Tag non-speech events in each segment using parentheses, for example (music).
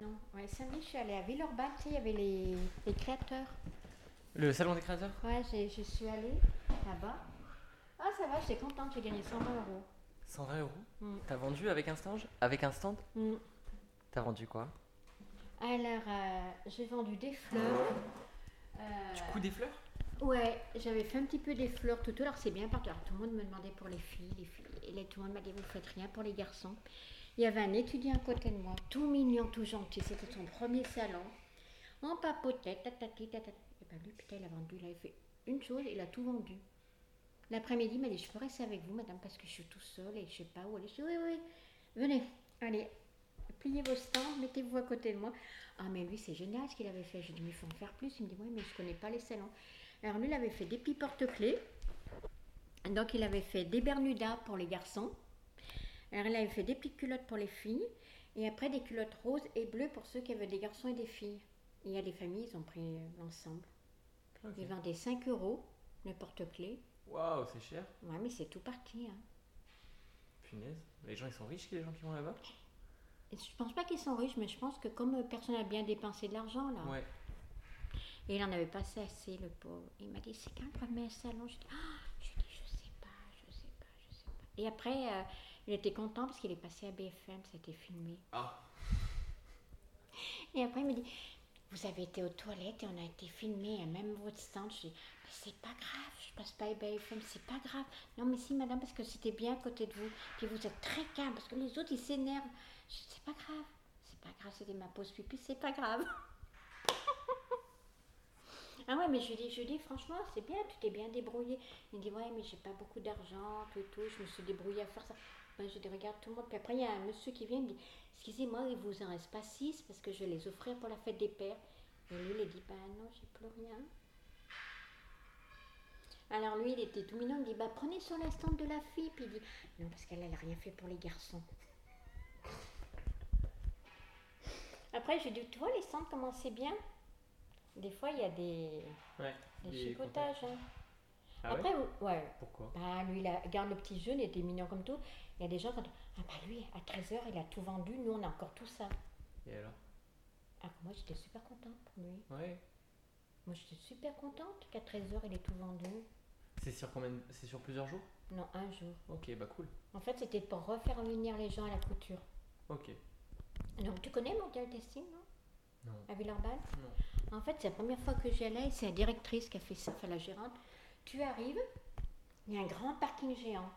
Non, ouais, samedi, je suis allée à Villeurbanne, tu sais, il y avait les, les créateurs. Le salon des créateurs? Ouais, j'ai- je suis allée là-bas. Ah, ça va, j'étais contente, j'ai gagné 120 euros. 120 euros? Mm. T'as vendu avec un stand? Avec un stand? Mm. T'as vendu quoi? Alors, euh, j'ai vendu des fleurs. Euh, Du coup des fleurs? Ouais, j'avais fait un petit peu des fleurs tout alors c'est bien parti. Alors, tout le monde me demandait pour les filles, les filles. Et là, tout le monde m'a dit, vous faites rien pour les garçons. Il y avait un étudiant à côté de moi, tout mignon, tout gentil. C'était son premier salon. On papotait, tatati, tatati. Et ben lui, putain, il a vendu, il avait fait une chose, il a tout vendu. L'après-midi, il m'a dit, je peux rester avec vous, madame, parce que je suis tout seul et je sais pas où aller. Je dis, oui, oui, venez, allez, pliez vos stands, mettez-vous à côté de moi. Ah, mais lui, c'est génial ce qu'il avait fait. J'ai dit, mais il faut en faire plus. Il me dit, oui, mais je connais pas les salons. Alors, lui, il avait fait des petits porte-clés. Donc, il avait fait des bermudas pour les garçons. Alors, il avait fait des petites culottes pour les filles. Et après, des culottes roses et bleues pour ceux qui avaient des garçons et des filles. Et il y a des familles, ils ont pris euh, l'ensemble. Ok. Ils vendaient 5 euros le porte-clés. Waouh, c'est cher. Ouais, mais c'est tout parti. Hein. Punaise. Les gens ils sont riches, les gens qui vont là-bas? Je pense pas qu'ils sont riches, mais je pense que comme euh, personne n'a bien dépensé de l'argent, là. Ouais. Et il en avait pas assez, le pauvre. Il m'a dit, c'est quand le premier salon Je dis, ah, je dis, je sais pas, je sais pas, je sais pas. Et après, euh, il était content parce qu'il est passé à BFM, c'était filmé. Ah. Et après, il me dit, vous avez été aux toilettes et on a été filmé, même votre stand. Je dis, mais c'est pas grave, je passe pas à BFM, c'est pas grave. Non, mais si, madame, parce que c'était bien à côté de vous. Puis vous êtes très calme, parce que les autres, ils s'énervent. Je dis, c'est pas grave, c'est pas grave, c'était ma pause pipi, c'est pas grave. (laughs) Ah ouais, mais je lui dis, je lui dis franchement, c'est bien, tu t'es bien débrouillé. Il me dit, ouais, mais j'ai pas beaucoup d'argent, tout et tout, je me suis débrouillée à faire ça. Ben, je dis, regarde tout le monde. Puis après, il y a un monsieur qui vient, il me dit, excusez-moi, il vous en reste pas six parce que je vais les offrir pour la fête des pères. Et lui, il a dit, bah non, j'ai plus rien. Alors lui, il était tout mignon, il me dit, bah prenez sur la stand de la fille. Puis il dit, non, parce qu'elle, elle a rien fait pour les garçons. Après, j'ai dit, tu vois, les stands, comment c'est bien? Des fois, il y a des, Ouais. des Des chicotages. hein. Ah Après, ouais. Pourquoi? Bah, lui, il a, regarde le petit jeune, il était mignon comme tout. Il y a des gens qui dit, ah bah lui, à 13h, il a tout vendu, nous, on a encore tout ça. Et alors? Ah, moi, j'étais super contente pour lui. Ouais. Moi, j'étais super contente qu'à 13h, il ait tout vendu. C'est sur combien C'est sur plusieurs jours? Non, un jour. Ok, bah cool. En fait, c'était pour refaire venir les gens à la couture. Ok. Donc, tu connais Mondial Testing, non? Non. À Villeurbanne? Non. En fait, c'est la première fois que j'y allais, c'est la directrice qui a fait ça, enfin la gérante. Tu arrives, il y a un grand parking géant.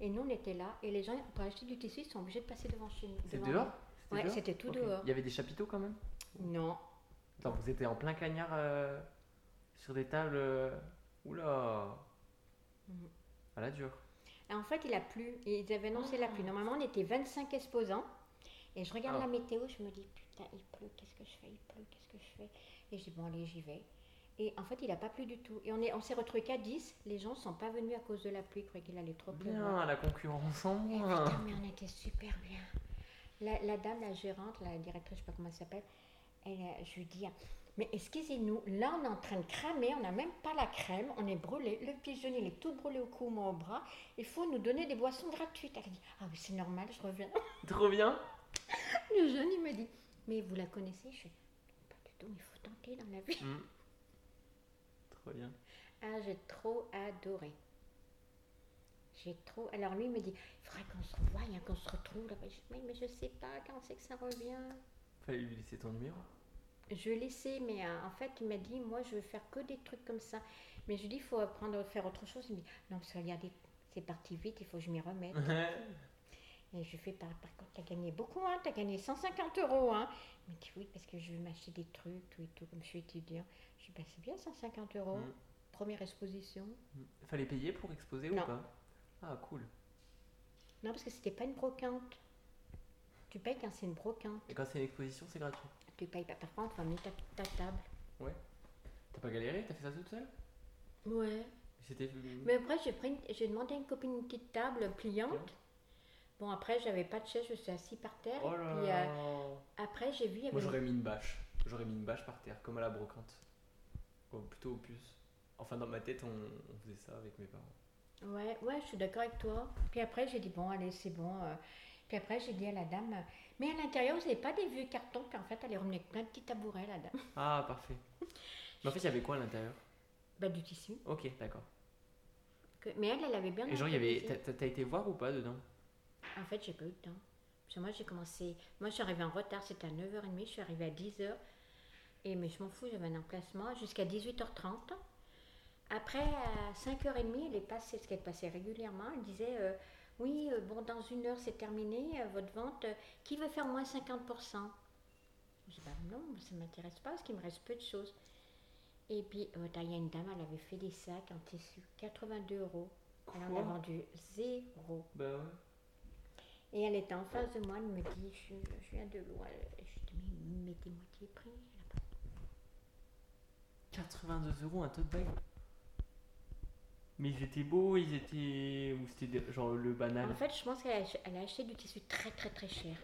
Et nous, on était là, et les gens, pour acheter du tissu, ils sont obligés de passer devant chez nous. Devant dehors. Ouais, c'était tout dehors. Il y avait des chapiteaux quand même Non, Attends, vous étiez en plein cagnard euh, sur des tables. euh, Oula Mhm. À la dure. Et en fait, il a plu. Ils avaient annoncé la pluie. Normalement, on était 25 exposants. Et je regarde Ah. la météo, je me dis, putain, il pleut, qu'est-ce que je fais? Il pleut, qu'est-ce que je fais? Et je dis, bon, allez, j'y vais. Et en fait, il n'a pas plu du tout. Et on est- on s'est retrouvés qu'à 10. Les gens ne sont pas venus à cause de la pluie. Ils croyaient qu'il allait trop pleuvoir. Bien, la concurrence en moins. putain, mais on était super bien. La, la dame, la gérante, la directrice, je sais pas comment elle s'appelle, elle, euh, je lui dis, mais excusez-nous, là on est en train de cramer, on n'a même pas la crème, on est brûlé, le pigeon il est tout brûlé au cou, moi au bras, il faut nous donner des boissons gratuites. Elle dit, ah oui c'est normal, je reviens. (laughs) Trop bien Le jeune il me dit, mais vous la connaissez? Je fais, pas du tout, mais il faut tenter dans la vie. Mm. Trop bien. Ah, j'ai trop adoré. J'ai trop. Alors lui il me dit, il faudrait qu'on se revoie, hein, qu'on se retrouve là-bas. Je mais, je sais pas quand c'est que ça revient. Fallait lui laisser ton numéro. Je l'ai laissé, mais euh, en fait, il m'a dit, moi, je veux faire que des trucs comme ça. Mais je lui dis, il faut apprendre à faire autre chose. Il me dit, non, parce que regardez, c'est parti vite, il faut que je m'y remette. (laughs) Et je fais, par, par contre, t'as gagné beaucoup, hein, t'as gagné 150 euros, hein. Il me dit, oui, parce que je veux m'acheter des trucs, tout et tout, comme je suis étudiant. Je dis, bah, c'est bien 150 euros. Mm. Première exposition. Fallait payer pour exposer Non. ou pas? Ah, cool. Non, parce que c'était pas une brocante. Tu payes quand c'est une brocante. Et quand c'est une exposition, c'est gratuit? Tu payes pas. Par contre, on va ta, ta table. Ouais. T'as pas galéré? T'as fait ça toute seule? Ouais. C'était. Mais après, j'ai pris une- j'ai demandé à une copine une petite table pliante. Bon, après, j'avais pas de chaise, je suis assise par terre. Oh et là puis, là. euh, après, j'ai vu, il y avait. Moi j'aurais mis une bâche. J'aurais mis une bâche par terre, comme à la brocante. Ou plutôt au puce. Enfin, dans ma tête, on, on faisait ça avec mes parents. Ouais, ouais, je suis d'accord avec toi. Puis après, j'ai dit, bon, allez, c'est bon. euh, Puis après, j'ai dit à la dame, mais à l'intérieur, vous n'avez pas des vieux cartons Puis en fait, elle est revenue avec plein de petits tabourets, la dame. (laughs) Ah, parfait. Mais en fait, il y avait quoi à l'intérieur? Bah, du tissu. Ok, d'accord. Que- Mais elle, elle avait bien Et genre, il y avait. t'as été voir ou pas dedans? En fait, j'ai pas eu le temps. Parce que moi, j'ai commencé. Moi, je suis arrivée en retard, c'était à 9h30, je suis arrivée à 10h. Et mais je m'en fous, j'avais un emplacement jusqu'à 18h30. Après, à 5h30, elle est passée, ce qu'elle passait régulièrement, elle disait euh, Oui, euh, bon, dans une heure, c'est terminé, euh, votre vente. qui veut faire moins 50% Je dis Bah non, ça ne m'intéresse pas, parce qu'il me reste peu de choses. Et puis, il y a une dame, elle avait fait des sacs en tissu, 82 euros. Elle en a vendu zéro. Bah ouais. Et elle était en face de moi, elle me dit, je, je viens de loin. Je lui dis, mais mettez moitié prix. Pas- 82 euros un tote bag Mais ils étaient beaux, ils étaient. Ou c'était genre le banal En fait, je pense qu'elle a, acheté du tissu très très très cher.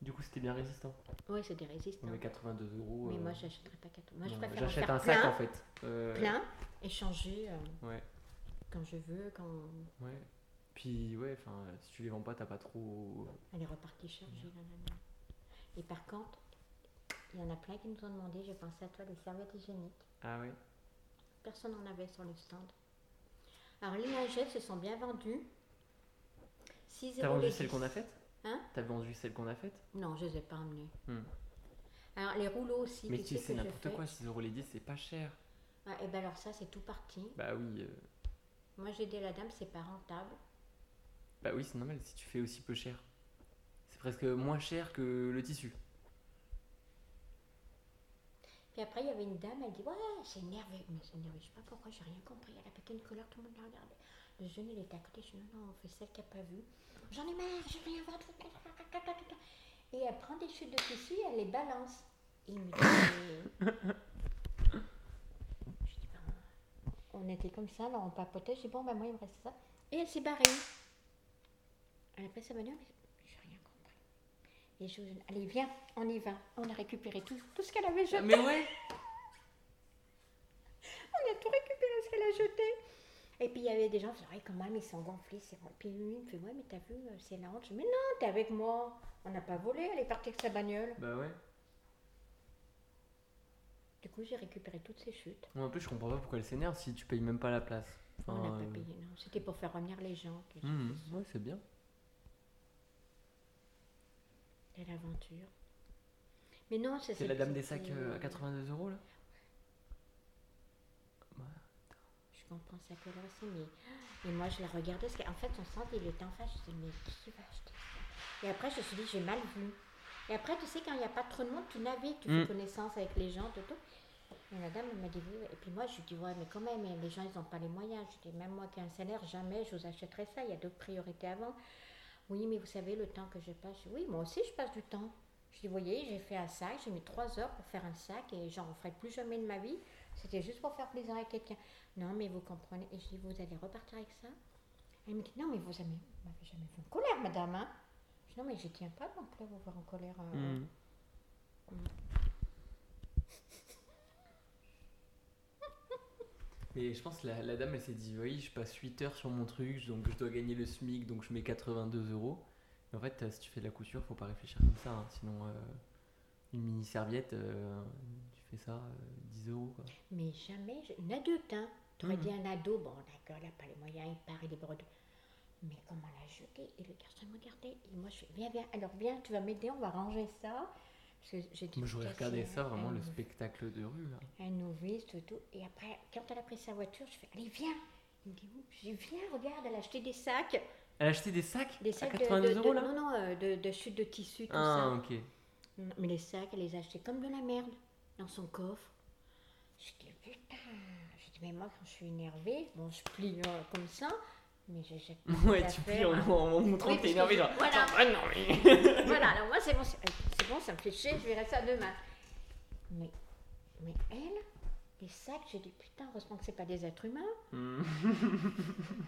Du coup, c'était bien résistant. Oui, résistants. Ouais, mais 82 euros. Mais euh, moi, j'achèterais pas 4 Moi, je préfère J'achète un sac en fait. Euh, plein, échanger euh, Ouais, quand je veux, quand ouais. Puis, ouais, enfin, si tu les vends pas, t'as pas trop. elle est repartie chargée. là, là. Et par contre, il y en a plein qui nous ont demandé, j'ai pensé à toi, les serviettes hygiéniques. Ah ouais Personne n'en avait sur le stand. Alors, les lingettes se sont bien vendues. 6 T'as vendu les celle 10. qu'on a faite Hein? T'as vendu celle qu'on a faite Non, je les ai pas emmenés. Hmm. Alors, les rouleaux aussi. Mais tu sais je n'importe quoi, 6 euros les 10, c'est pas cher. Ah, et ben alors, ça, c'est tout parti. Bah oui, euh, Moi, j'ai dit à la dame, c'est pas rentable. Bah oui, c'est normal si tu fais aussi peu cher. C'est presque moins cher que le tissu. Puis après, il y avait une dame, elle dit Ouais, c'est énervé. Mais c'est énervé, je sais pas pourquoi, j'ai rien compris. Elle a pété une couleur, tout le monde l'a regardé. Le jeune, il était à côté, je dis Non, non, on fait celle qui n'a pas vu. J'en ai marre, je veux rien voir. Et elle prend des chutes de tissu et elle les balance. Il me dit (laughs) Ben, On était comme ça, alors on papotait. Je dis Bon, ben moi, il me reste ça. Et elle s'est barrée. Elle a pris sa bagnole, mais j'ai rien compris. Et je Allez, viens, on y va. On a récupéré tout, tout ce qu'elle avait jeté. mais ouais (laughs) On a tout récupéré ce qu'elle a jeté. Et puis il y avait des gens qui disaient, quand même, ils sont gonflés. C'est. Puis lui, il me fait, ouais, mais t'as vu, euh, c'est la honte. Je dis, mais non, t'es avec moi. On n'a pas volé, elle est partie avec sa bagnole. Bah ouais. Du coup, j'ai récupéré toutes ces chutes. En plus, je comprends pas pourquoi elle s'énerve si tu payes même pas la place. on n'a pas euh, payé, non. C'était pour faire revenir les gens. fait ouais, c'est bien. Quelle aventure. Mais non, c'est C'est la dame des sacs euh, à 82 euros là Je comprends ça que là aussi, mais. Et moi, je la regardais, parce qu'en fait, son centre, il était en face. Je me mais qui va acheter ça? Et après, je me suis dit, j'ai mal vu. Et après, tu sais, quand il n'y a pas trop de monde, tu navigues, tu Mm. fais connaissance avec les gens, tout, tout. Et la dame, elle m'a dit, oui. Et puis moi, je lui dis, ouais, mais quand même, les gens, ils n'ont pas les moyens. Je dis, même moi qui ai un salaire, jamais je vous achèterai ça. Il y a d'autres priorités avant. Oui, mais vous savez, le temps que je passe. Oui, moi aussi, je passe du temps. Je dis, vous voyez, j'ai fait un sac, j'ai mis trois heures pour faire un sac et j'en ferai plus jamais de ma vie. C'était juste pour faire plaisir à quelqu'un. Non, mais vous comprenez. Et je dis, vous allez repartir avec ça? Elle me dit, non, mais vous avez- vous m'avez jamais fait en colère, madame. Hein je dis, non, mais je tiens pas non plus à vous voir en colère. euh. hum. Mais je pense que la, la dame elle s'est dit oui je passe 8 heures sur mon truc donc je dois gagner le SMIC donc je mets 82 euros. Mais en fait euh, si tu fais de la couture faut pas réfléchir comme ça hein. sinon euh, une mini serviette euh, tu fais ça euh, 10 euros quoi. Mais jamais, je- une adulte, hein. Tu aurais Mhm. dit un ado, bon, d'accord, il n'a pas les moyens, il part, il est bredouille. Mais comment l'a jeté Et le garçon me regardait. Et moi, je fais, viens, viens, alors viens, tu vas m'aider, on va ranger ça. Moi j'aurais regardé ça vraiment le spectacle de rue là. Un novice, tout, tout. Et après, quand elle a pris sa voiture, je fais, allez, viens. Il me dit, Je dis, viens, regarde, elle a acheté des sacs. Elle a acheté des sacs Des à sacs de- 82 de, de- euros là Non, non, euh, de, de chute de tissu, tout Ah ça. ok. Mais les sacs, elle les a achetés comme de la merde dans son coffre. Je dis putain. Je dis mais moi quand je suis énervée, bon je plie euh, comme ça, mais je jette Ouais tu affaires, plies en, hein. en montrant que t'es parce énervé que je- genre. voilà. Ah, non mais. voilà, alors moi c'est bon, bon, ça me fait chier, je verrai ça demain. Mais, mais elle, les sacs, j'ai dit putain, heureusement que c'est pas des êtres humains. Hum. (laughs)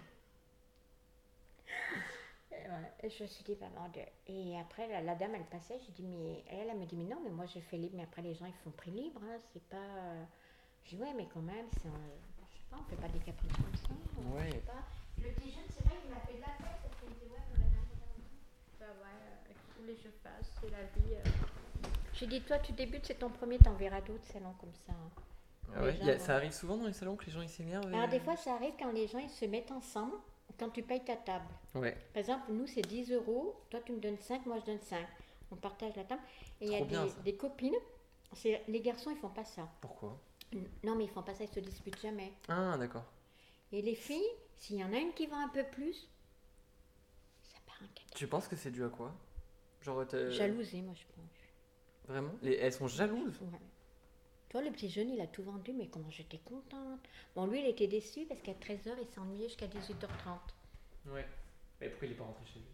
Et, voilà. Et je me suis dit vraiment de... Et après la, la dame elle passait, j'ai dit mais elle, elle me dit mais non mais moi j'ai fait libre, mais après les gens ils font prix libre, hein, c'est pas. euh, Je dis ouais mais quand même, c'est un- je sais pas, on fait pas des caprices comme ça. pas. Le petit jeune c'est vrai il m'a fait de la tête parce qu'il me dit ouais voulez que je fasse C'est la vie. euh. J'ai dit, toi, tu débutes, c'est ton premier, t'en verras d'autres salons comme ça. hein. Ah ouais, a- gens, ça arrive souvent dans les salons que les gens ils s'énervent. Alors, et- des fois, ça arrive quand les gens ils se mettent ensemble, quand tu payes ta table. Ouais. Par exemple, nous, c'est 10 euros. Toi, tu me donnes 5, moi, je donne 5. On partage la table. Et il y a bien, des, des copines. c'est- Les garçons, ils font pas ça. Pourquoi? Non, mais ils font pas ça, ils se disputent jamais. Ah, d'accord. Et les filles, s'il y en a une qui vend un peu plus, ça part un caca. Tu penses que c'est dû à quoi? Genre, t'as- Jalousie, moi, je pense. Vraiment? Les- Elles sont jalouses? Ouais. Toi, le petit jeune, il a tout vendu, mais comment j'étais contente. Bon, lui, il était déçu parce qu'à 13h, il s'ennuyait jusqu'à 18h30. Ouais. Mais pourquoi il est pas rentré chez lui?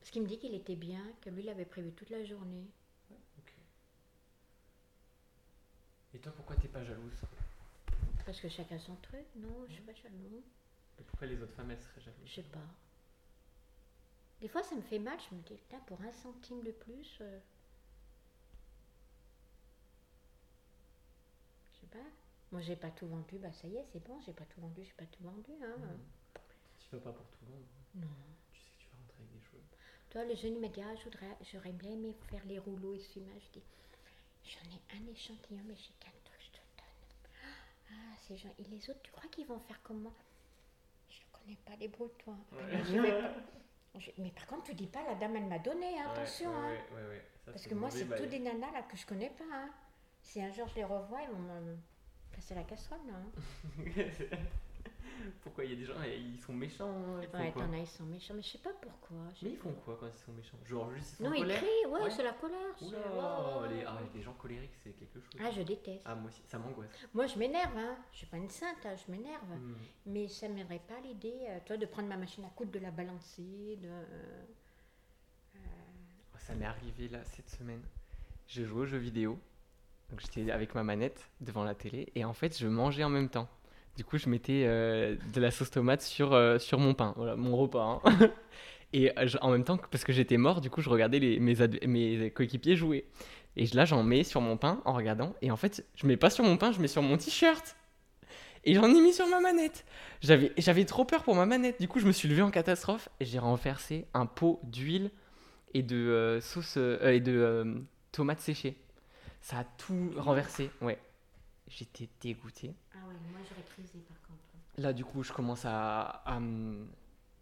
Parce qu'il me dit qu'il était bien, que lui, il avait prévu toute la journée. Ok. Et toi, pourquoi t'es pas jalouse? Parce que chacun son truc, non, je suis pas jaloux. Et pourquoi les autres femmes elles seraient jalouses? Je sais pas. Des fois, ça me fait mal. Je me dis, putain, pour un centime de plus. euh, Je sais pas. Moi, j'ai pas tout vendu. Bah, ça y est, c'est bon. J'ai pas tout vendu. J'ai pas tout vendu. Hein. Mhm. Tu vas pas pour tout vendre. Non. Tu sais que tu vas rentrer avec des choses. Toi, le jeune, il m'a dit, ah, j'aurais bien aimé faire les rouleaux et je dis, j'en ai un échantillon, mais j'ai qu'un truc, je te donne. Ah, ces gens. Et les autres, tu crois qu'ils vont faire comme moi? Je ne connais pas. Ah, Ouais. (laughs) mais je par contre, tu dis pas, la dame, elle m'a donné, hein, attention. Ouais, hein. ouais. Ça, Parce que moi, c'est bail. tous des nanas là que je connais pas. hein. Si un jour je les revois, ils vont me passer la casserole. Là, hein. (laughs) Pourquoi il y a des gens, ils sont méchants hein, ils Ouais, t'en as, ils sont méchants, mais je sais pas pourquoi. Mais ils font quoi quand ils sont méchants? Genre juste ils sont Non, en ils colère? crient, ouais, Ouais. c'est la colère. Oula, ouais, les, ah, les gens colériques c'est quelque chose. Ah, je déteste. Ah, moi aussi, ça m'angoisse. Moi, je m'énerve, hein. Je suis pas une sainte, hein, je m'énerve. Hmm. Mais ça ne pas l'idée, euh, toi, de prendre ma machine à coudre, de la balancer, de. euh, Oh, Ça m'est arrivé là cette semaine. J'ai joué aux jeux vidéo. Donc j'étais avec ma manette devant la télé et en fait je mangeais en même temps. Du coup je mettais euh, de la sauce tomate sur, euh, sur mon pain, voilà mon repas. hein. (laughs) et euh, en même temps parce que j'étais mort, du coup je regardais les, mes, mes coéquipiers jouer. Et là j'en mets sur mon pain en regardant et en fait je mets pas sur mon pain, je mets sur mon t-shirt. Et j'en ai mis sur ma manette. J'avais trop peur pour ma manette. Du coup je me suis levé en catastrophe et j'ai renversé un pot d'huile et de sauce et de euh, tomates séchées. Ça a tout renversé, ouais. J'étais dégoûté. Ah ouais, moi, j'aurais crisé par contre. Là, du coup, je commence à.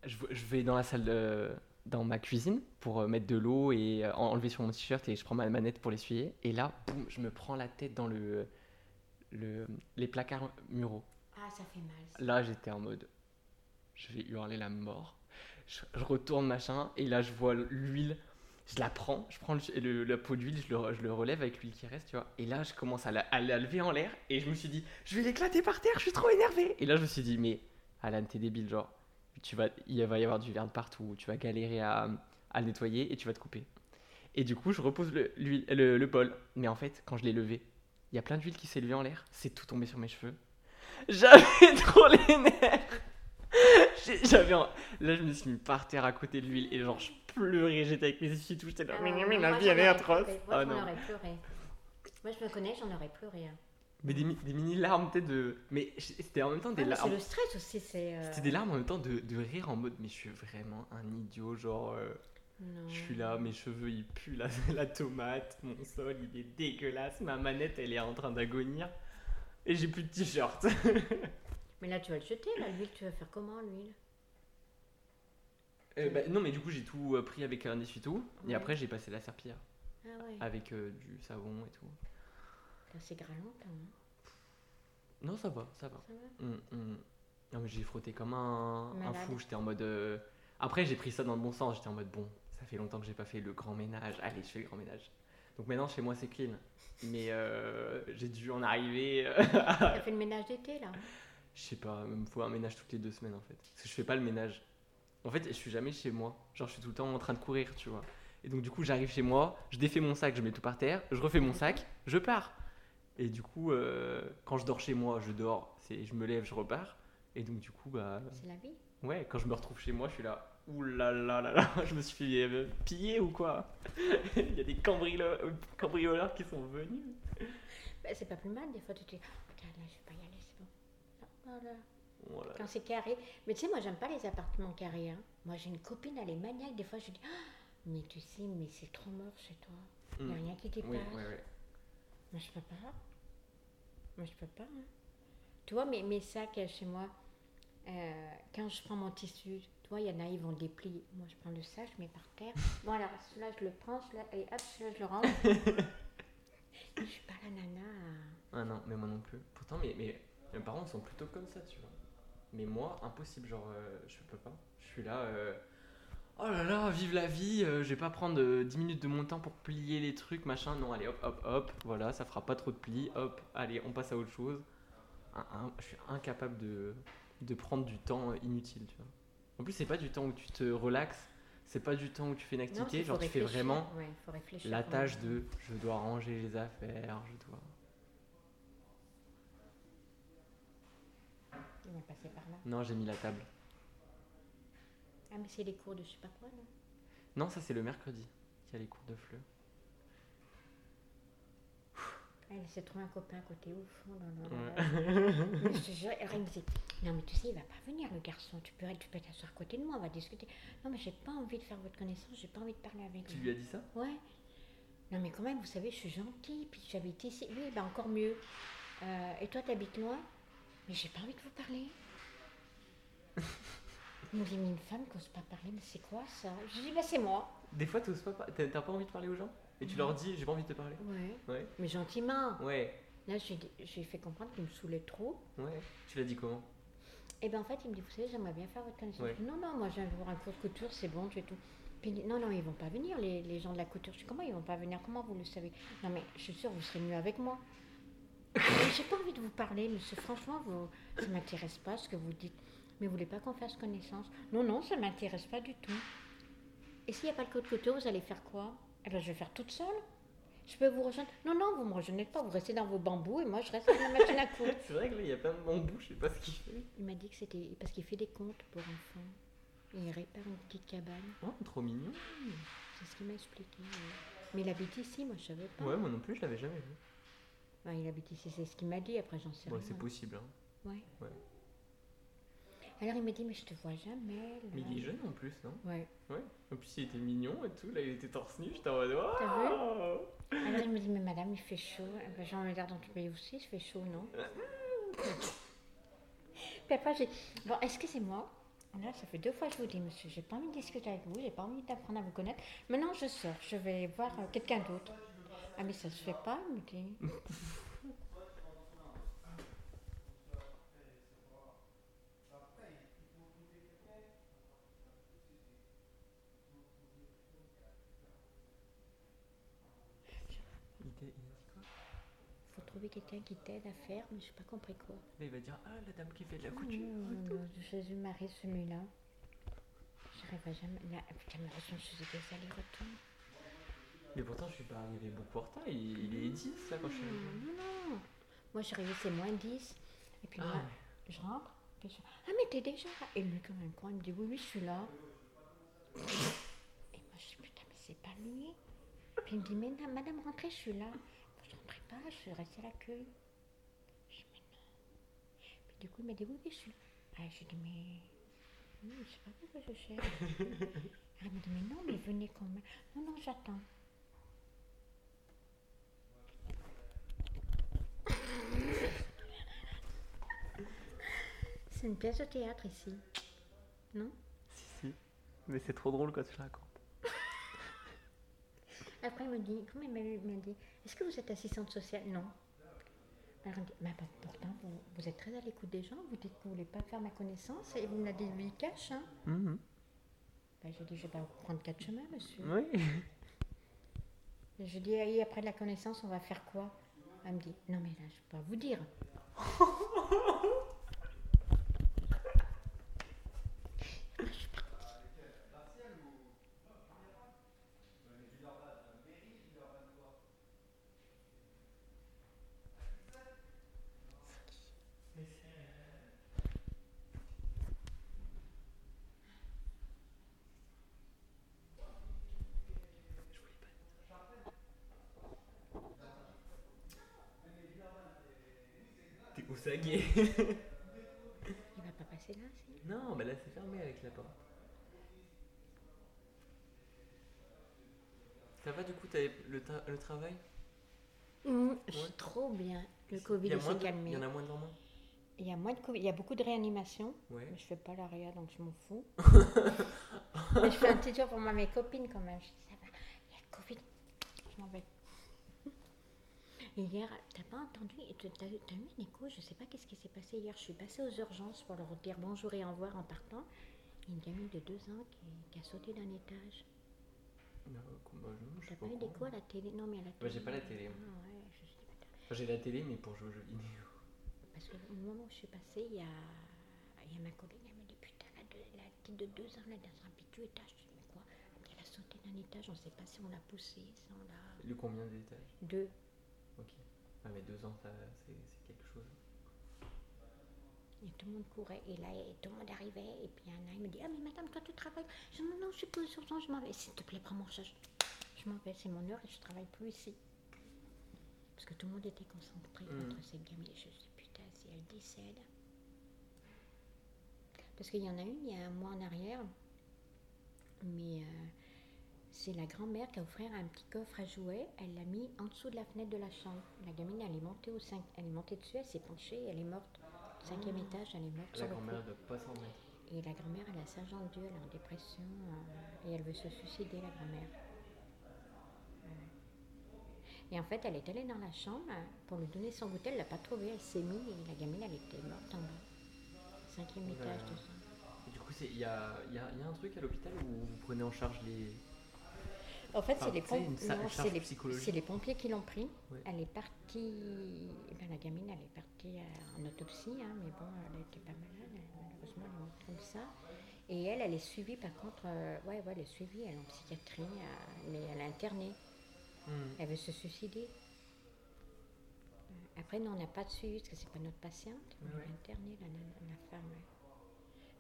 je, je vais dans la salle de- dans ma cuisine pour euh, mettre de l'eau et euh, enlever sur mon t-shirt et je prends ma manette pour l'essuyer. Et là, boum, je me prends la tête dans le, le, les placards muraux. Ah, ça fait mal. ça. Là, j'étais en mode. Je vais hurler la mort. Je, je retourne machin, et là, je vois l'huile. Je la prends, je prends le, la pot d'huile, je le, je le relève avec l'huile qui reste, tu vois. Et là, je commence à la, à la lever en l'air, et je me suis dit, je vais l'éclater par terre, je suis trop énervé. Et là, je me suis dit, mais Alan, t'es débile, genre. Tu vas, il va y avoir du verre partout, tu vas galérer à, à le nettoyer, et tu vas te couper. Et du coup, je repose le, le, bol. Mais en fait, quand je l'ai levé, il y a plein d'huile qui s'est levée en l'air, c'est tout tombé sur mes cheveux. J'avais (laughs) trop les nerfs. J'avais là je me suis mis par terre à côté de l'huile et genre je pleurais, j'étais avec mes essuie tout, j'étais là Ah mais, mais, la vie elle est atroce. Ah j'en non. aurais pleuré. Moi, je me connais, j'en aurais pleuré. hein. Mais des, mi- des mini larmes peut-être de mais c'était en même temps des Ah, mais c'est larmes. le stress aussi, c'est. euh, C'était des larmes en même temps de, de rire en mode mais je suis vraiment un idiot genre euh, non. je suis là mes cheveux ils puent la, (laughs) la tomate, mon sol il est dégueulasse, ma manette elle est en train d'agonir et j'ai plus de t-shirt. (laughs) Mais là, tu vas le jeter, là, l'huile, tu vas faire comment, l'huile? Euh, bah, non mais du coup j'ai tout euh, pris avec un essuie-tout et Ouais. après j'ai passé la serpillière Ah ouais, avec euh, du savon et tout. C'est grallant, quand même. Non, ça va, ça va. Ça va Hum, hum. Non, mais j'ai frotté comme un, un Malade. fou. J'étais en mode. euh, Après, j'ai pris ça dans le bon sens. J'étais en mode bon, ça fait longtemps que j'ai pas fait le grand ménage. Allez, je fais le grand ménage. Donc maintenant, chez moi, c'est clean. Mais euh, j'ai dû en arriver. euh, T'as (laughs) fait le ménage d'été, là? Je sais pas, il me faut un ménage toutes les deux semaines en fait. Parce que je fais pas le ménage. En fait, je suis jamais chez moi. Genre, je suis tout le temps en train de courir, tu vois. Et donc, du coup, j'arrive chez moi, je défais mon sac, je mets tout par terre, je refais mon sac, je pars. Et du coup, euh, quand je dors chez moi, je dors, c'est, je me lève, je repars. Et donc, du coup, bah, C'est la vie. ouais, quand je me retrouve chez moi, je suis là, ouh là là là là, (laughs) je me suis fait euh, piller ou quoi? (laughs) Il y a des cambrioleurs, cambrioleurs qui sont venus. Bah, c'est pas plus mal, des fois, tu te dis, oh, putain, là, je vais pas y aller, c'est bon. Voilà. Quand c'est carré. Mais tu sais, moi, j'aime pas les appartements carrés. hein. Moi, j'ai une copine, elle est maniaque. Des fois, je dis, Ah, Mais tu sais, mais c'est trop mort chez toi. Il n'y a Mm. rien qui dépasse. Oui. Moi, je peux pas. Moi, je peux pas. hein. Tu vois, mes, mes sacs chez moi, euh, quand je prends mon tissu, tu vois, il y en a, ils vont déplier. Moi, je prends le sac, je mets par terre. Bon, alors, celui-là, je le prends, celui-là, et hop, celui-là, je le range. (laughs) je suis pas la nana. à- Ah non, mais moi non plus. Pourtant, mes, mes, mes parents sont plutôt comme ça, tu vois. Mais moi, impossible, genre, euh, je peux pas. Je suis là, euh, oh là là, vive la vie, euh, je vais pas prendre euh, 10 minutes de mon temps pour plier les trucs, machin. Non, allez, hop, hop, hop, voilà, ça fera pas trop de plis, hop, allez, on passe à autre chose. Un- un- je suis incapable de, de prendre du temps inutile, tu vois. En plus, c'est pas du temps où tu te relaxes, c'est pas du temps où tu fais une activité, genre, tu fais vraiment Ouais, la tâche de je dois ranger les affaires, je dois. Par là. Non, j'ai mis la table. Ah, mais c'est les cours de je sais pas quoi, là. Non, ça c'est le mercredi qu'il y a les cours de fleu. Elle s'est trouvé un copain à côté au fond. Là, là, Ouais. (laughs) je te jure, elle me dit Non, mais tu sais, il va pas venir le garçon. Tu peux, tu peux t'asseoir à côté de moi, on va discuter. Non, mais j'ai pas envie de faire votre connaissance, j'ai pas envie de parler avec tu lui as dit ça? Ouais. Non, mais quand même, vous savez, je suis gentille, puis j'habite ici. Lui, bah encore mieux. Euh, et toi, t'habites loin? Mais j'ai pas envie de vous parler. Il me dit Mais une femme qui n'ose pas parler, mais c'est quoi ça? Je dis Bah, c'est moi. Des fois, t'oses pas, par- t'as pas envie de parler aux gens? Et tu leur dis j'ai pas envie de te parler? Ouais. Ouais. Mais gentiment. Ouais, Là, j'ai j'ai fait comprendre qu'il me saoulait trop. ouais. Tu l'as dit comment? Et ben en fait, il me dit, vous savez, j'aimerais bien faire votre connaissance. Ouais. Non, non, moi, de voir un cours de couture, c'est bon, j'ai tout. Puis non, non, ils vont pas venir, les, les gens de la couture. Je dis, comment ils vont pas venir? Comment vous le savez? Non, mais je suis sûre, vous serez mieux avec moi. J'ai pas envie de vous parler, monsieur. Franchement, vous, ça m'intéresse pas ce que vous dites. Mais vous voulez pas qu'on fasse connaissance? Non, non, ça m'intéresse pas du tout. Et s'il n'y a pas le cours de couture, vous allez faire quoi? Eh ben, je vais faire toute seule. Je peux vous rejoindre Non, non, vous me rejoignez pas, vous restez dans vos bambous et moi, je reste avec la machine à coudre. (laughs) C'est vrai que là, il y a plein de bambous, je sais pas ce qu'il fait. Il m'a dit que c'était parce qu'il fait des comptes pour enfants. Il répare une petite cabane. Oh, trop mignon. C'est ce qu'il m'a expliqué. Mais il habite ici, moi je savais pas. Ouais, moi non plus, je l'avais jamais vu. Il habite ici, c'est ce qu'il m'a dit. Après, j'en sais Ouais, rien. c'est possible. Hein. Ouais. Ouais. Alors il m'a dit, mais je te vois jamais. là. Mais il est jeune en plus, non? Ouais. Ouais. En plus, il était mignon et tout. Là, il était torse nu. J'étais en mode. Oh T'as vu? Alors il me dit, mais madame, il fait chaud. Ben, J'ai envie dans ton pays aussi, il fait chaud, non? (laughs) Puis après, j'ai bon, excusez-moi. Là, ça fait deux fois que je vous dis, monsieur, j'ai pas envie de discuter avec vous, j'ai pas envie d'apprendre à vous connaître. Maintenant, je sors, je vais voir euh, quelqu'un d'autre. Ah, mais ça se fait pas, il me dit. Faut trouver quelqu'un qui t'aide à faire, mais j'ai pas compris quoi. Là, il va dire Ah, la dame qui fait de la Non, couture. non, non, Jésus-Marie, celui-là. J'arriverai jamais. Là, putain, mais je faisais des allers-retours. Mais pourtant, je suis pas arrivé beaucoup en retard. Il, il est 10 là quand je suis arrivé. Non, non. Moi, j'arrivais, c'est moins 10. Et puis Ah, moi, je rentre. Puis je... Ah, mais t'es déjà là. Et lui, comme un con, il me dit Oui, oui, je suis là. Et moi, je dis Putain, mais c'est pas lui. Puis il me dit Mais non, madame, rentrez, je suis là. Moi, je rentrais pas, je suis restée à l'accueil. Je dis Mais non. Puis du coup, il m'a dit Oui, oui, je suis là. Ah, je dis Mais. Oui, je sais pas pourquoi je cherche. (laughs) Elle me dit Mais non, mais venez quand même. Non, non, j'attends. C'est une pièce de théâtre ici. Non? Si, si. Mais c'est trop drôle quand tu le racontes. (laughs) Après, il me dit, comment il m'a dit, est-ce que vous êtes assistante sociale? Non. Alors, dit, mais bah, pourtant, vous, vous êtes très à l'écoute des gens, vous dites que vous ne voulez pas faire ma connaissance et vous me l'avez dit cash. Hein Mhm. bah, je dis, je vais pas prendre quatre chemins, monsieur. Oui. Et je dis, et après la connaissance, on va faire quoi? Elle me dit, non, mais là, je peux pas vous dire. (laughs) Il va pas passer là, si non, mais là c'est fermé avec la porte. du coup, t'avais le, ta- le travail? Hum, Ouais. c'est trop bien. Le Covid moins s'est de- calmé. Il y en a moins devant moi Il y a moins de Covid. Il y a beaucoup de réanimation. Ouais. Mais je fais pas la réa, donc je m'en fous. (laughs) mais je fais un petit tour pour moi, mes copines quand même. Je dis, ça va, il y a le Covid. Je m'en vais. Hier, t'as pas entendu T'as t'as eu un écho Je sais pas qu'est-ce qui s'est passé hier. Je suis passée aux urgences pour leur dire bonjour et au revoir en partant. Il y a une gamine de deux ans qui, qui a sauté d'un étage. Non, bah, je T'as pas au eu d'écho à la télé? Non, mais à la télé. Ouais, j'ai pas la télé. Ah ouais, je sais pas. Enfin, j'ai la télé, mais pour jouer aux jeux vidéo. Parce que au moment où je suis passée, il y a, il y a ma collègue, elle m'a dit Putain, la, la petite de deux ans, là, dans un petit étage. Je dis Mais quoi? Elle a sauté d'un étage, on ne sait pas si on l'a poussée, si on l'a. Le combien d'étages? Deux. Ok. Ah, mais deux ans, ça, c'est quelque chose. Et tout le monde courait, et là, et tout le monde arrivait, et puis a, il me dit Ah, mais madame, toi, tu travailles Je dis Non, non, je suis plus sur je m'en vais. S'il te plaît, prends mon charge. Je m'en vais, c'est mon heure, et je travaille plus ici. Parce que tout le monde était concentré Mm. contre cette gamine. Et je me suis Putain, si elle décède. Parce qu'il y en a une, il y a un mois en arrière, mais euh, c'est la grand-mère qui a offert un petit coffre à jouets. Elle l'a mis en dessous de la fenêtre de la chambre. La gamine, elle est montée, au cinq, elle est montée dessus, elle s'est penchée, elle est morte. Cinquième étage, elle est morte La grand-mère doit pas s'en mettre. Et la grand-mère, elle a Saint-Jean de Dieu, elle est en dépression euh, et elle veut se suicider, la grand-mère. Et en fait, elle est allée dans la chambre pour lui donner son goûter, elle l'a pas trouvé, elle s'est mise et la gamine, elle était morte en bas. Cinquième étage, là. tout ça. Et du coup, il y a, y, a, il y a un truc à l'hôpital où vous prenez en charge les. En fait, Enfin, c'est les, les- pompiers qui l'ont pris. Elle est partie. eh ben, la gamine, elle est partie euh, en autopsie, hein, mais bon, elle était pas malade. elle- malheureusement, elle est morte comme ça. Et elle, elle est suivie, par contre, euh, ouais, ouais, elle est suivie, elle est en psychiatrie, euh, mais elle est internée. Hmm. Elle veut se suicider. Après, nous, on n'a pas de suivi parce que c'est pas notre patiente. Ouais, ouais. est internée, la, la- la femme.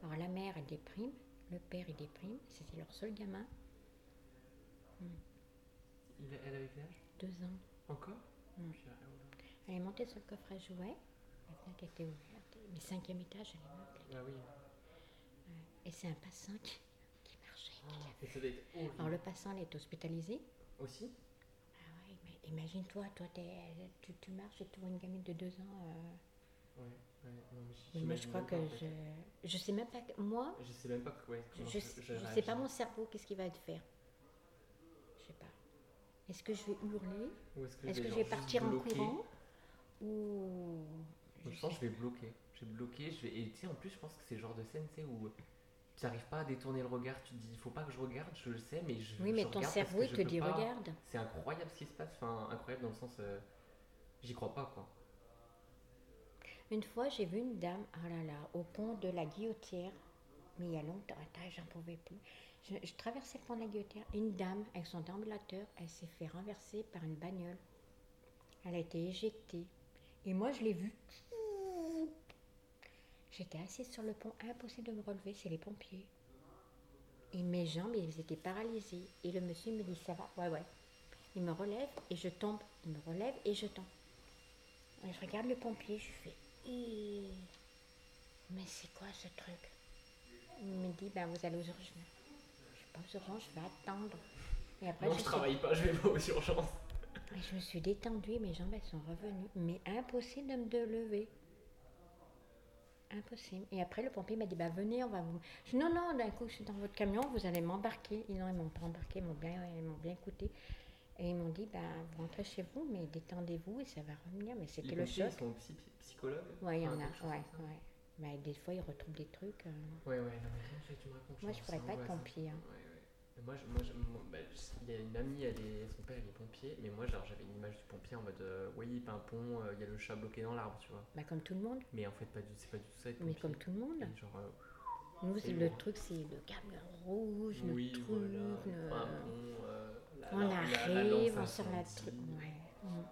Alors, la mère, elle déprime. Le père, il déprime. C'était leur seul gamin. Il a- elle avait quel âge? Deux ans. Encore? Purée, oh. Elle est montée sur le coffre à jouets. La fenêtre était ouverte. Mais cinquième étage, elle est morte. Ah oui. Et c'est un passant qui, qui marchait. qui ça être horrible. Alors, le passant, elle est hospitalisé. Aussi? Ah ouais, mais imagine-toi, toi, tu, tu marches et tu vois une gamine de deux ans. euh, Ouais, ouais. Non, mais Mais moi, je crois que pas, en fait. je. Je sais même pas. que- Moi, Je sais même pas que- ouais, je, je, je, sais- je je pas mon cerveau, qu'est-ce qu'il va te faire. Je. Est-ce que je vais hurler Ou est-ce que, je vais partir en courant Ou. Moi, je pense que je vais bloquer. Je vais bloquer. Je vais... Et tu sais, en plus, je pense que c'est le genre de scène où tu n'arrives pas à détourner le regard. Tu te dis, il faut pas que je regarde, je le sais, mais je. Oui, mais je ton cerveau, il je te dit pas. regarde. C'est incroyable ce qui se passe. Enfin, incroyable dans le sens. euh, J'y crois pas, quoi. Une fois, j'ai vu une dame, oh là là, au pont de la Guillotière, mais il y a longtemps, j'en pouvais plus. Je, traversais le pont de la Guillotière, une dame, avec son déambulateur, elle s'est fait renverser par une bagnole. Elle a été éjectée. Et moi, je l'ai vue. J'étais assise sur le pont, impossible de me relever, c'est les pompiers. Et mes jambes, elles étaient paralysées. Et le monsieur me dit, ça va? Ouais, ouais. Il me relève et je tombe. Il me relève et je tombe. Et je regarde le pompier, je fais Mais c'est quoi ce truc? Il me dit ben, Vous allez aux urgences. Pas aux urgences, je vais attendre. Et après, non, je, je suis- travaille pas, je vais pas aux urgences. et je me suis détendue, mes jambes elles sont revenues. Mais impossible de me lever. Impossible. Et après, le pompier m'a dit bah, Venez, on va vous. Je dis Non, non, d'un coup, je suis dans votre camion, vous allez m'embarquer. Et non, ils m'ont pas embarqué, ils m'ont bien, ils m'ont bien écouté. Et ils m'ont dit bah, Vous rentrez chez vous, mais détendez-vous et ça va revenir. Mais c'était le choc. ils sont psy- psychologues? Ouais, il y en a, ouais, ouais. Bah, des fois, ils retrouvent des trucs. euh, Ouais, ouais, non, mais rien, j'ai- tu me racontes. Moi, je pourrais pas être pompier. hein. Ouais, ouais. Mais Moi, je- moi, je- moi, bah, je- il y a une amie, elle est, son père il est pompier, mais moi genre, j'avais une image du pompier en mode euh, oui, pas un pont, euh, il y a le chat bloqué dans l'arbre, tu vois. Bah, comme tout le monde. Mais en fait, pas du, c'est pas du tout ça être Mais comme tout le monde. Et genre, euh, Nous, c'est le bon. truc, c'est le camion rouge, oui, le truc. voilà, le- pas un pont, la- On arrive, on sort la truc. Ouais. Mm.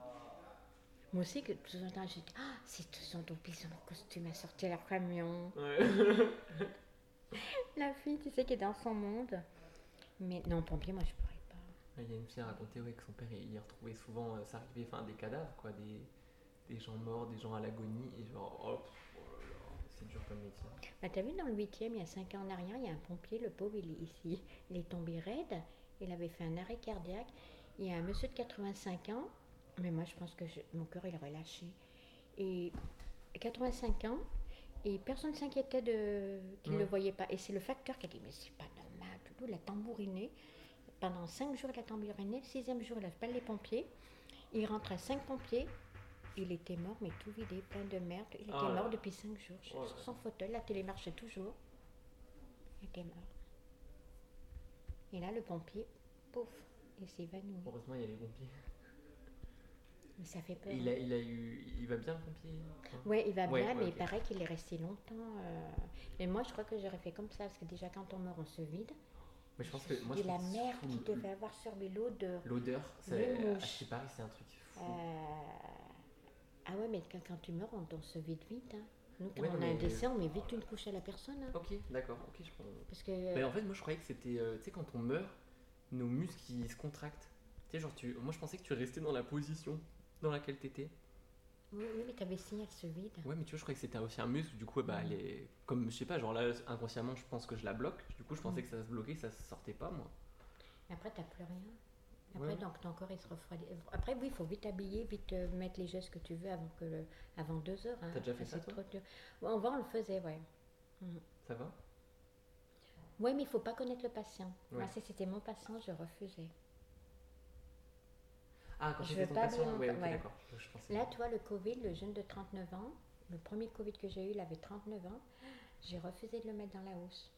Moi aussi, que tout le temps, j'ai dit Ah, c'est tous son ils sont en costume à sortir leur camion. Ouais. (laughs) La fille, tu sais, qui est dans son monde. Mais non, pompier, moi, je pourrais pas. Il y a une fille à raconter ouais, que son père il, retrouvait souvent, euh, ça arrivait, enfin des cadavres, quoi, des, des gens morts, des gens à l'agonie, et genre, oh, oh c'est dur comme métier. Bah, t'as vu dans le 8e, il y a 5 ans en arrière, il y a un pompier, le pauvre, il est ici. Il est tombé raide, il avait fait un arrêt cardiaque. il y a un monsieur de 85 ans, mais moi je pense que je- mon cœur il aurait lâché. Et 85 ans, et personne ne s'inquiétait de qu'il ne le voyait pas. Et c'est le facteur qui a dit Mais c'est pas normal, Doudou, il a tambouriné. Pendant 5 jours, il a tambouriné. Le sixième jour, il appelle les pompiers. Il rentre à 5 pompiers. Il était mort, mais tout vidé, plein de merde. Il était Ah mort depuis 5 jours. Sur son fauteuil, la télé marchait toujours. Il était mort. Et là, le pompier, pouf, il s'est évanoui. Heureusement, il y a les pompiers. Mais ça fait peur. Il hein. a, il a eu. Il va bien, le pompier? Hein Ouais, il va Ouais, bien, ouais, mais il paraît qu'il est resté longtemps. euh, Mais moi, je crois que j'aurais fait comme ça, parce que déjà, quand on meurt, on se vide. Mais je pense que. Moi, et je la surtout qu'il devait avoir sur lui, l'odeur. L'odeur, mouches. chez Paris, c'est un truc fou. Euh, Ah ouais, mais quand, quand tu meurs, on, on se vide vite. hein. Nous, quand Ouais, on a un décès, on met vite une couche à la personne. hein. Ok, d'accord, ok, je prends. Parce que. Mais en fait, moi je croyais que c'était. euh, tu sais, quand on meurt, nos muscles ils se contractent. Tu sais, genre, tu... moi je pensais que tu restais dans la position dans laquelle t'étais. Oui, mais ta vessie, elle se vide. Ouais, mais tu vois, je croyais que c'était aussi un muscle. Du coup, bah, elle est. Comme, je sais pas, genre là, inconsciemment, je pense que je la bloque. Du coup, je pensais que ça se bloquait, ça se sortait pas, moi. Et Après, t'as plus rien. Après, Ouais. donc, ton corps, il se refroidit. Après, oui, il faut vite habiller, vite euh, mettre les gestes que tu veux avant, que le- avant deux heures. hein. T'as déjà fait ça, toi? trop dur. On va, on le faisait, ouais. Ça va? Oui, mais il faut pas connaître le patient. Moi, si c'était mon patient, je refusais. Ah, quand Je veux ton pas bien- Ouais, pensais. Là, tu vois, le Covid, le jeune de 39 ans, le premier Covid que j'ai eu, il avait 39 ans. J'ai refusé de le mettre dans la housse.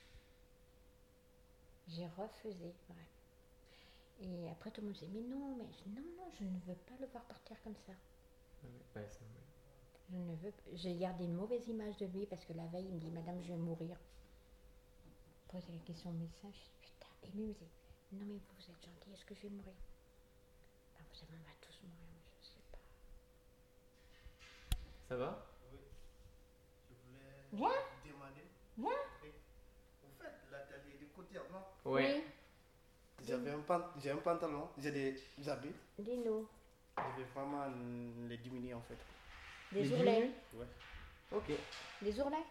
J'ai refusé, ouais. Et après, tout le monde disait, mais non, mais non, non, je ne veux pas le voir partir comme ça. Ouais, normal. Je ne veux J'ai gardé une mauvaise image de lui parce que la veille, il me dit, Madame, je vais mourir. Posé la question au médecin, je dis, putain. Et lui, il me dit, non, mais vous êtes gentil, est-ce que je vais mourir? Vous on va tous mourir, mais je sais pas. Ça va? Je voulais Viens. demander. Viens. Oui. Au fait, l'atelier de couture, non Ouais. J'avais un, pan- un pantalon, j'ai des habits. Oui, dis-nous. Je vais vraiment les diminuer en fait. Des Les ourlets. Ouais. Ok. Des ourlets?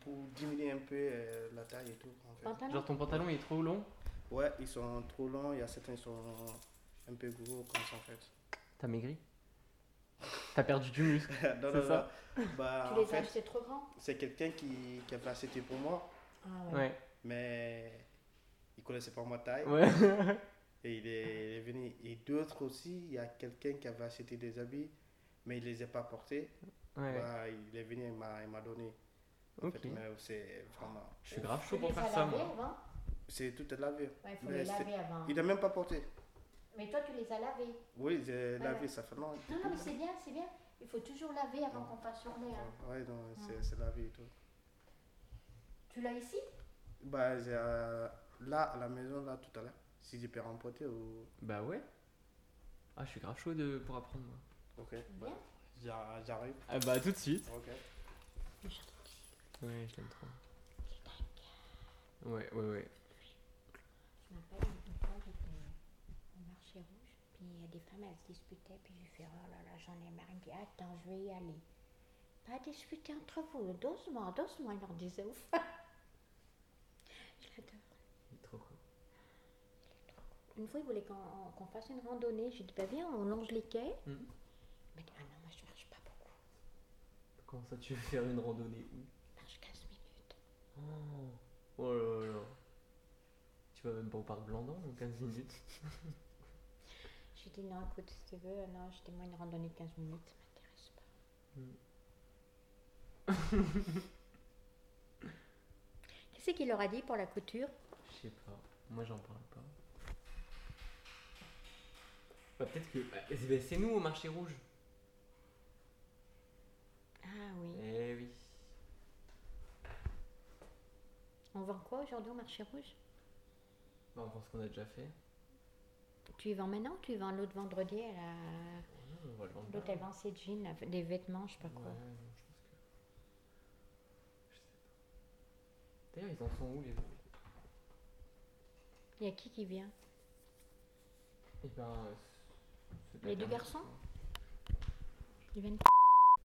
Pour diminuer un peu euh, la taille et tout en fait. Pantalon? Genre ton pantalon il est trop long? Ouais, ils sont trop longs, il y a certains qui sont un peu gros comme ça en fait. T'as maigri? T'as perdu du muscle (laughs) non, C'est non, ça? non. Bah, Tu les as fait, achetés trop grands? c'est quelqu'un qui, qui avait acheté pour moi, Ah Ouais. mais il connaissait pas ma taille. Ouais. (laughs) Et il est, il est venu. Et d'autres aussi, il y a quelqu'un qui avait acheté des habits, mais il les a pas portés. Ouais. Bah, il est venu, il m'a il m'a donné. En Ok. fait, mais c'est vraiment. Je suis grave chaud pour faire ça moi. C'est tout est lavé. Ouais, il faut Mais les laver avant. Il n'a même pas porté. Mais toi, tu les as lavés. Oui, j'ai Voilà. lavé, ça fait longtemps. Non, non, mais c'est bien, c'est bien. Il faut toujours laver avant qu'on fasse sur l'air. Ouais, non, c'est c'est lavé et tout. Tu l'as ici? Bah, j'ai euh, là, à la maison, là, tout à l'heure. Si je peux remporter ou. Bah ouais. Ah, je suis grave chaud de... pour apprendre moi. Ok. Bien? bah, J'arrive. Ah bah tout de suite. Ok. Ouais, je l'aime trop. Ouais, ouais, ouais. Je m'appelle une fois, j'étais au marché rouge, puis il y a des femmes, elles se disputaient, puis j'ai fait, oh là là, j'en ai marre. Il me dit, attends, je vais y aller. Pas discuter entre vous, doucement, doucement, il leur disait, ouf. (laughs) je l'adore. Il est trop cool. Une fois, il voulait qu'on fasse une randonnée. J'ai dit, bah viens, on longe les quais. Mhm. Il m'a dit, ah non, moi je marche pas beaucoup. Comment ça tu veux faire une randonnée où? Je marche 15 minutes. Oh. oh là là. Tu vas même pas au parc Blandan en 15 minutes (laughs) J'ai dit, non, écoute, si tu veux, non, je dis, moi, une randonnée de 15 minutes, ça m'intéresse pas. Qu'est-ce qu'il leur a dit pour la couture? Je sais pas. Moi j'en parle pas. Bah, peut-être que. bah, c'est- bah, c'est nous au marché rouge. Ah oui. Eh oui. On vend quoi aujourd'hui au marché rouge? Bah, on pense qu'on a déjà fait. Tu y vends maintenant ou tu y vends l'autre vendredi à la... Ouais, on va le vendre. L'autre, elle vend ses jeans, des vêtements, je sais pas Ouais, quoi. non, je pense que. Je sais pas. D'ailleurs, ils en sont où les Il y a qui qui vient? Eh ben. euh, c'est de la Les deux dernière garçons? fois. Ils viennent